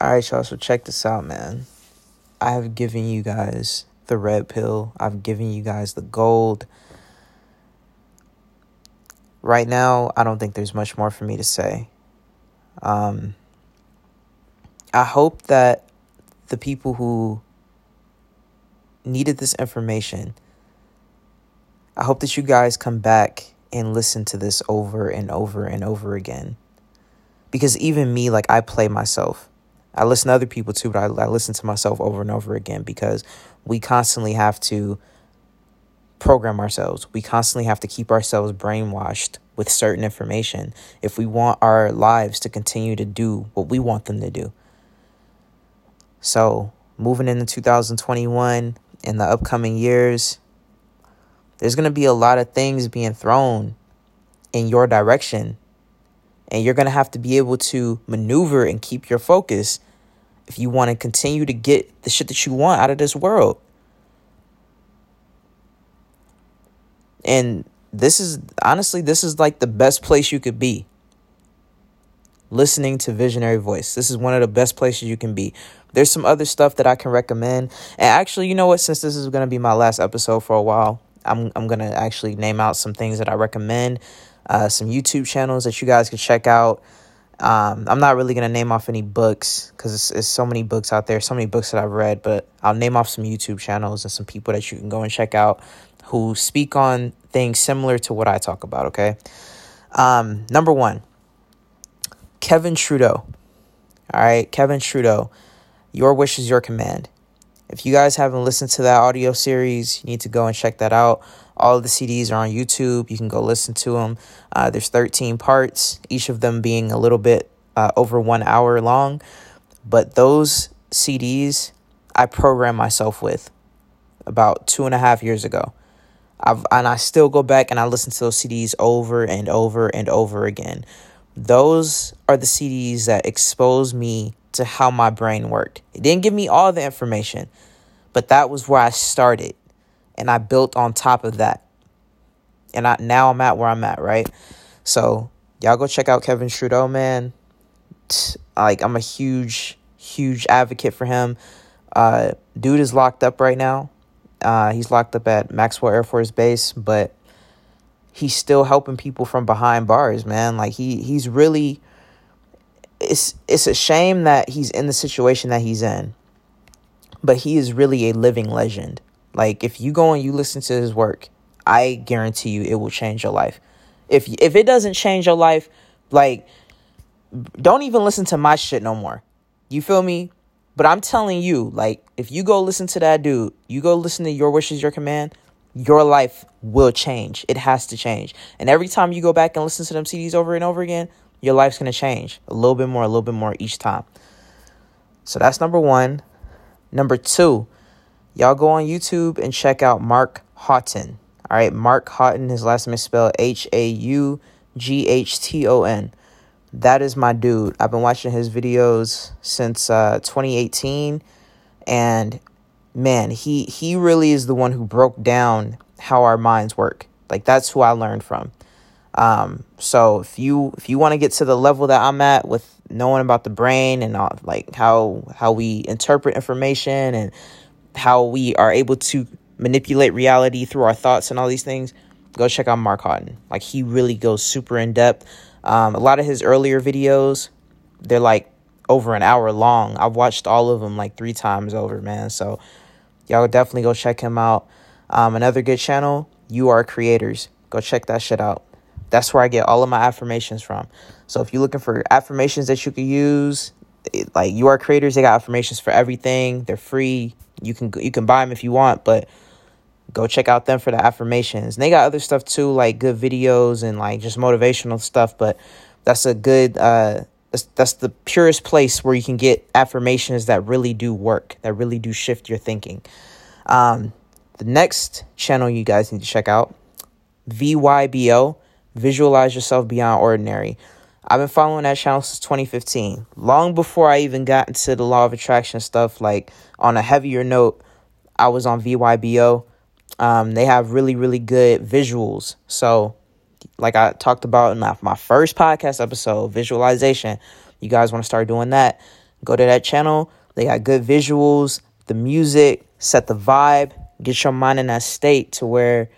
All right, y'all. So check this out, man. I have given you guys the red pill. I've given you guys the gold. Right now, I don't think there's much more for me to say. Um, I hope that the people who needed this information, I hope that you guys come back and listen to this over and over and over again. Because even me, like, I play myself. I listen to other people too, but I, I listen to myself over and over again because we constantly have to program ourselves. We constantly have to keep ourselves brainwashed with certain information if we want our lives to continue to do what we want them to do. So, moving into 2021 in the upcoming years, there's going to be a lot of things being thrown in your direction. And you're going to have to be able to maneuver and keep your focus if you want to continue to get the shit that you want out of this world. And this is honestly, this is like the best place you could be. Listening to Visionary Voice. This is one of the best places you can be. There's some other stuff that I can recommend. And actually, you know what? Since this is going to be my last episode for a while, I'm I'm gonna actually name out some things that I recommend, uh, some YouTube channels that you guys can check out. Um, I'm not really gonna name off any books because it's, it's so many books out there, so many books that I've read. But I'll name off some YouTube channels and some people that you can go and check out who speak on things similar to what I talk about. Okay, um, number one, Kevin Trudeau. All right, Kevin Trudeau. Your wish is your command. If you guys haven't listened to that audio series, you need to go and check that out. All of the CDs are on YouTube. You can go listen to them. Uh, there's 13 parts, each of them being a little bit uh, over one hour long. But those CDs I programmed myself with about two and a half years ago. I've, and I still go back and I listen to those CDs over and over and over again. Those are the CDs that expose me to how my brain worked. It didn't give me all the information, but that was where I started. And I built on top of that. And I now I'm at where I'm at, right? So y'all go check out Kevin Trudeau, man. Like I'm a huge, huge advocate for him. Uh, dude is locked up right now. Uh, he's locked up at Maxwell Air Force Base, but he's still helping people from behind bars, man. Like he he's really it's it's a shame that he's in the situation that he's in. But he is really a living legend. Like if you go and you listen to his work, I guarantee you it will change your life. If if it doesn't change your life, like don't even listen to my shit no more. You feel me? But I'm telling you, like if you go listen to that dude, you go listen to Your Wish Is Your Command, your life will change. It has to change. And every time you go back and listen to them CDs over and over again, your life's going to change a little bit more, a little bit more each time. So that's number one. Number two, y'all go on YouTube and check out Mark Haughton. All right, Mark Haughton, his last name is spelled H A U G H T O N. That is my dude. I've been watching his videos since uh, 2018, and man, he he really is the one who broke down how our minds work. Like that's who I learned from. Um, so if you if you want to get to the level that I'm at with knowing about the brain and all, like how how we interpret information and how we are able to manipulate reality through our thoughts and all these things, go check out Mark Haughton. Like he really goes super in depth. Um, a lot of his earlier videos, they're like over an hour long. I've watched all of them like three times over, man. So y'all definitely go check him out. Um, another good channel, You Are Creators. Go check that shit out. That's where I get all of my affirmations from. So if you're looking for affirmations that you can use, it, like you are creators, they got affirmations for everything. They're free. You can you can buy them if you want, but go check out them for the affirmations. And they got other stuff too, like good videos and like just motivational stuff. But that's a good uh, that's that's the purest place where you can get affirmations that really do work, that really do shift your thinking. Um, the next channel you guys need to check out, VYBO. Visualize yourself beyond ordinary. I've been following that channel since 2015, long before I even got into the law of attraction stuff. Like on a heavier note, I was on VYBO. Um, they have really, really good visuals. So, like I talked about in my, first podcast episode, visualization. You guys want to start doing that? Go to that channel. They got good visuals, the music, set the vibe, get your mind in that state to where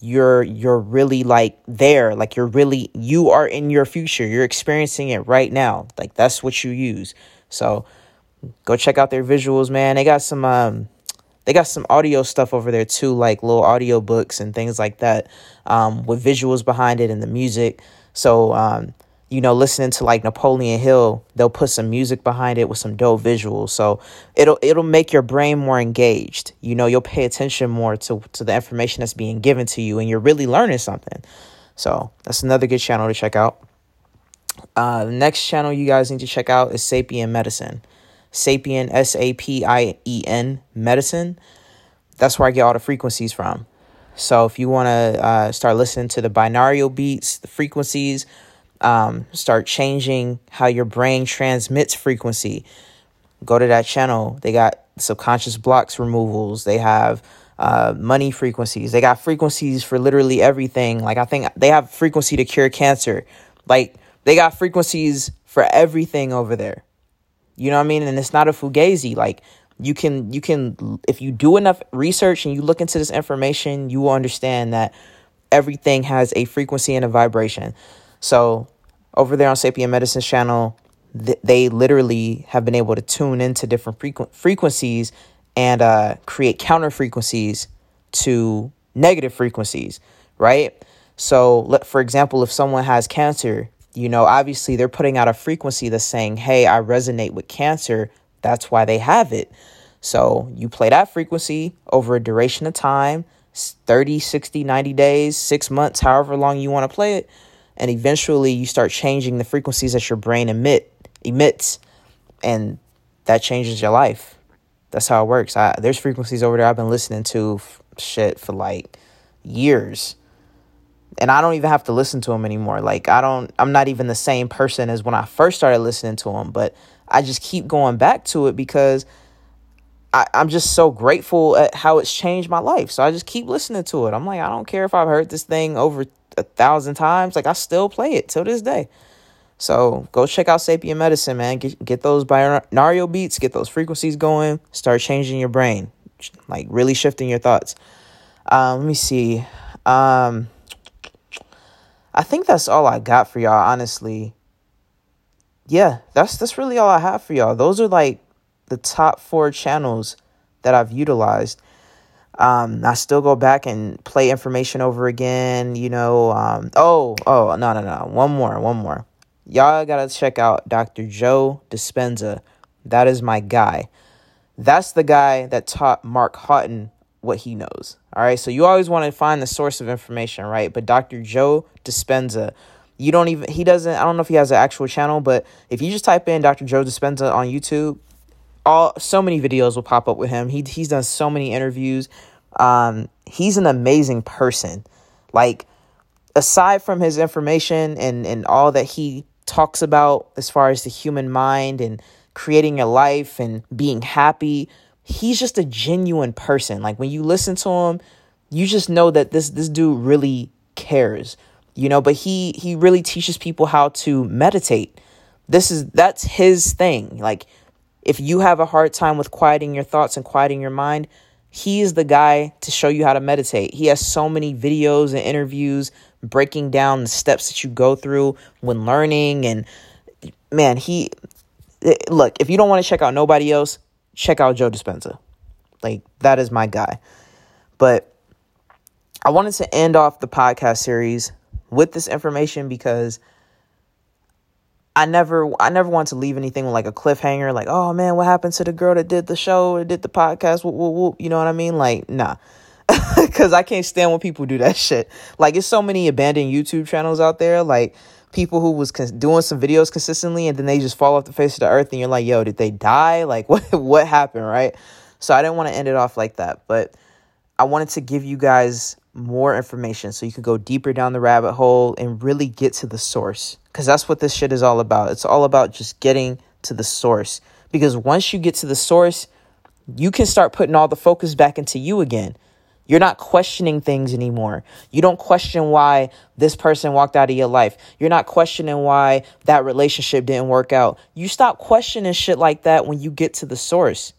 you're you're really like there. Like you're really you are in your future. You're experiencing it right now. Like that's what you use. So go check out their visuals man. They got some um they got some audio stuff over there too like little audio books and things like that um with visuals behind it and the music. So um you know, listening to like Napoleon Hill, they'll put some music behind it with some dope visuals. So it'll it'll make your brain more engaged. You know, you'll pay attention more to to the information that's being given to you and you're really learning something. So that's another good channel to check out. Uh, the next channel you guys need to check out is Sapien Medicine. Sapien S A P I E N Medicine. That's where I get all the frequencies from. So if you want to uh, start listening to the binaural beats, the frequencies, um, start changing how your brain transmits frequency. Go to that channel. They got subconscious blocks removals. They have uh, money frequencies. They got frequencies for literally everything. Like I think they have frequency to cure cancer. Like they got frequencies for everything over there. You know what I mean? And it's not a fugazi. Like you can you can if you do enough research and you look into this information, you will understand that everything has a frequency and a vibration. So over there on Sapien Medicine's channel, th- they literally have been able to tune into different frequ- frequencies and uh, create counter frequencies to negative frequencies, right? So, let, for example, if someone has cancer, you know, obviously they're putting out a frequency that's saying, hey, I resonate with cancer. That's why they have it. So, you play that frequency over a duration of time 30, 60, 90 days, six months, however long you want to play it and eventually you start changing the frequencies that your brain emit emits and that changes your life. That's how it works. I, there's frequencies over there i've been listening to f- shit for like years. And i don't even have to listen to them anymore. Like i don't i'm not even the same person as when i first started listening to them but i just keep going back to it because I, i'm just so grateful at how it's changed my life. So i just keep listening to it. I'm like i don't care if i've heard this thing over a thousand times. Like I still play it till this day. So go check out Sapien Medicine, man. Get get those binaural beats, get those frequencies going, start changing your brain, like really shifting your thoughts. Um, let me see. Um, I think that's all I got for y'all. Honestly, yeah, that's that's really all I have for y'all. Those are like the top four channels that I've utilized. Um, I still go back and play information over again, you know. Um, oh, oh, no, no, no. One more, one more. Y'all gotta check out Dr. Joe Dispenza. That is my guy. That's the guy that taught Mark Haughton what he knows. All right, so you always want to find the source of information, right? But Dr. Joe Dispenza, you don't even, he doesn't, I don't know if he has an actual channel, but if you just type in Dr. Joe Dispenza on YouTube, all so many videos will pop up with him. He he's done so many interviews. Um, he's an amazing person. Like aside from his information and and all that he talks about as far as the human mind and creating a life and being happy, he's just a genuine person. Like when you listen to him, you just know that this this dude really cares. You know, but he he really teaches people how to meditate. This is that's his thing. Like if you have a hard time with quieting your thoughts and quieting your mind, he is the guy to show you how to meditate. He has so many videos and interviews breaking down the steps that you go through when learning and man, he eh, look, if you don't want to check out nobody else, check out Joe Dispenza. Like that is my guy. But I wanted to end off the podcast series with this information because I never I never want to leave anything with like a cliffhanger, like, oh man, what happened to the girl that did the show or did the podcast? Whoop, whoop, whoop. You know what I mean? Like, nah. Cause I can't stand when people do that shit. Like, it's so many abandoned YouTube channels out there. Like, people who was cons- doing some videos consistently and then they just fall off the face of the earth and you're like, yo, did they die? Like, what what happened, right? So I didn't want to end it off like that, but I wanted to give you guys more information so you can go deeper down the rabbit hole and really get to the source because that's what this shit is all about. It's all about just getting to the source because once you get to the source, you can start putting all the focus back into you again. You're not questioning things anymore. You don't question why this person walked out of your life. You're not questioning why that relationship didn't work out. You stop questioning shit like that when you get to the source.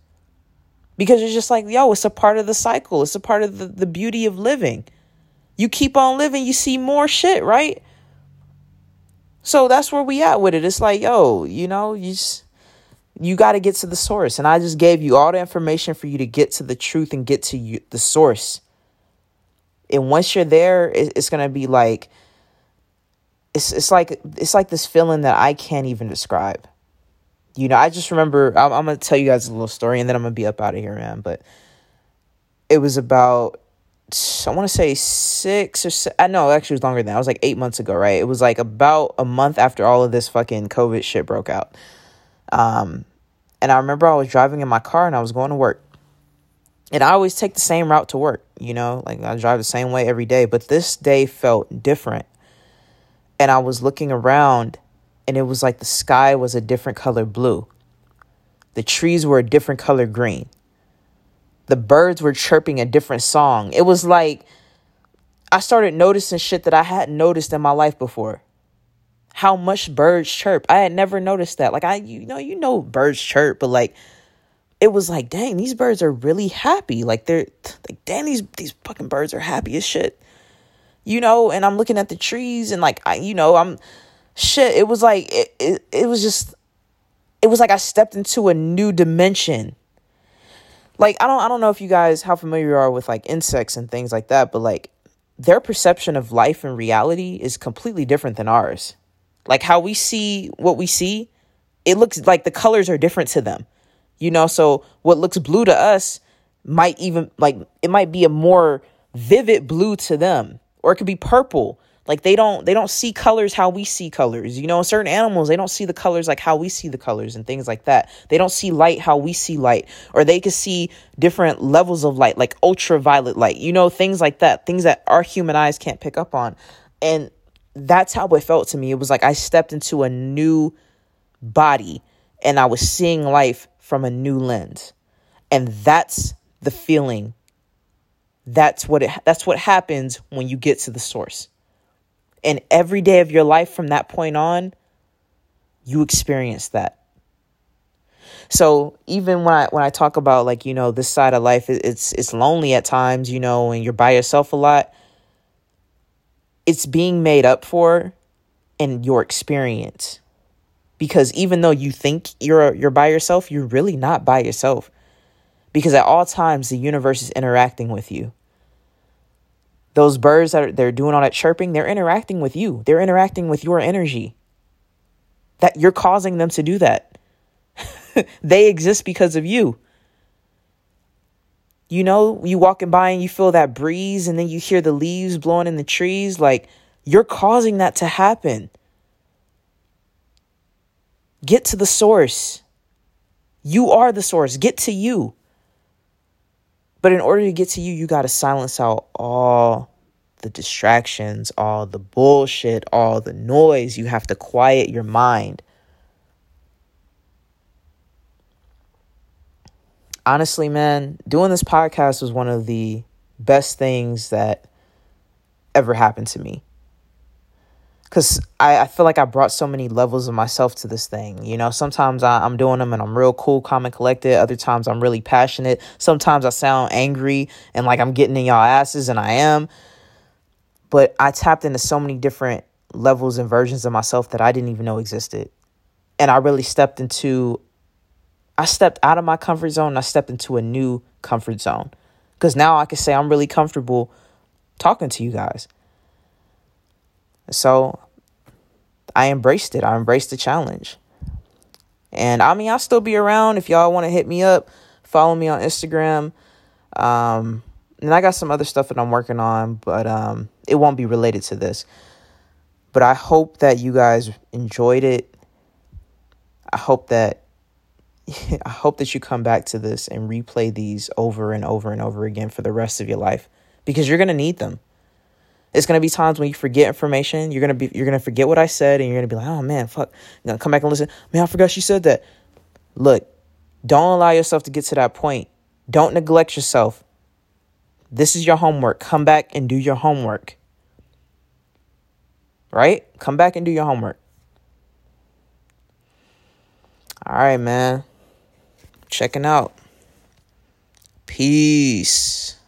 Because it's just like, yo, it's a part of the cycle. It's a part of the, the beauty of living. You keep on living, you see more shit, right? So that's where we at with it. It's like, yo, you know, you just you got to get to the source. And I just gave you all the information for you to get to the truth and get to you, the source. And once you're there, it, it's going to be like, it's, it's like, it's like this feeling that I can't even describe. You know, I just remember, I'm, I'm going to tell you guys a little story and then I'm going to be up out of here, man. But it was about, I want to say six or se- I know actually it was longer than that. It was like eight months ago, right? It was like about a month after all of this fucking COVID shit broke out. Um, and I remember I was driving in my car and I was going to work. And I always take the same route to work, you know, like I drive the same way every day. But this day felt different. And I was looking around and it was like the sky was a different color blue. The trees were a different color green. The birds were chirping a different song. It was like I started noticing shit that I hadn't noticed in my life before how much birds chirp. I had never noticed that. Like I you know, you know birds chirp, but like it was like, dang, these birds are really happy. Like they're like, dang, these these fucking birds are happy as shit. You know, and I'm looking at the trees and like I you know, I'm shit, it was like it, it, it was just it was like I stepped into a new dimension. Like I don't I don't know if you guys how familiar you are with like insects and things like that, but like their perception of life and reality is completely different than ours. Like how we see what we see, it looks like the colors are different to them. You know, so what looks blue to us might even like it might be a more vivid blue to them or it could be purple like they don't they don't see colors how we see colors you know certain animals they don't see the colors like how we see the colors and things like that they don't see light how we see light or they could see different levels of light like ultraviolet light you know things like that things that our human eyes can't pick up on and that's how it felt to me. It was like I stepped into a new body and I was seeing life from a new lens. And that's the feeling. That's what it that's what happens when you get to the source. And every day of your life from that point on, you experience that. So even when I when I talk about like you know this side of life, it's it's lonely at times, you know, and you're by yourself a lot it's being made up for in your experience. Because even though you think you're you're by yourself, you're really not by yourself. Because at all times the universe is interacting with you. Those birds that are, they're doing all that chirping, they're interacting with you. They're interacting with your energy. That you're causing them to do that. they exist because of you. You know, you walking by and you feel that breeze and then you hear the leaves blowing in the trees. Like, you're causing that to happen. Get to the source. You are the source. Get to you. But in order to get to you, you got to silence out all the distractions, all the bullshit, all the noise. You have to quiet your mind. honestly, man, doing this podcast was one of the best things that ever happened to me. Cause I, I feel like I brought so many levels of myself to this thing. You know, sometimes I, I'm doing them and I'm real cool, calm, and collected. Other times I'm really passionate. Sometimes I sound angry and like I'm getting in y'all asses, and I am. But I tapped into so many different levels and versions of myself that I didn't even know existed. And I really stepped into I stepped out of my comfort zone I stepped into a new comfort zone. Because now I can say I'm really comfortable talking to you guys. So I embraced it. I embraced the challenge. And I mean, I'll still be around if y'all want to hit me up. Follow me on Instagram. Um, and I got some other stuff that I'm working on, but um, it won't be related to this. But I hope that you guys enjoyed it. I hope that I hope that you come back to this and replay these over and over and over again for the rest of your life because you're going to need them. It's gonna be times when you forget information. You're gonna be you're gonna forget what I said, and you're gonna be like, oh man, fuck. You're gonna come back and listen. Man, I forgot she said that. Look, don't allow yourself to get to that point. Don't neglect yourself. This is your homework. Come back and do your homework. Right? Come back and do your homework. All right, man. Checking out. Peace.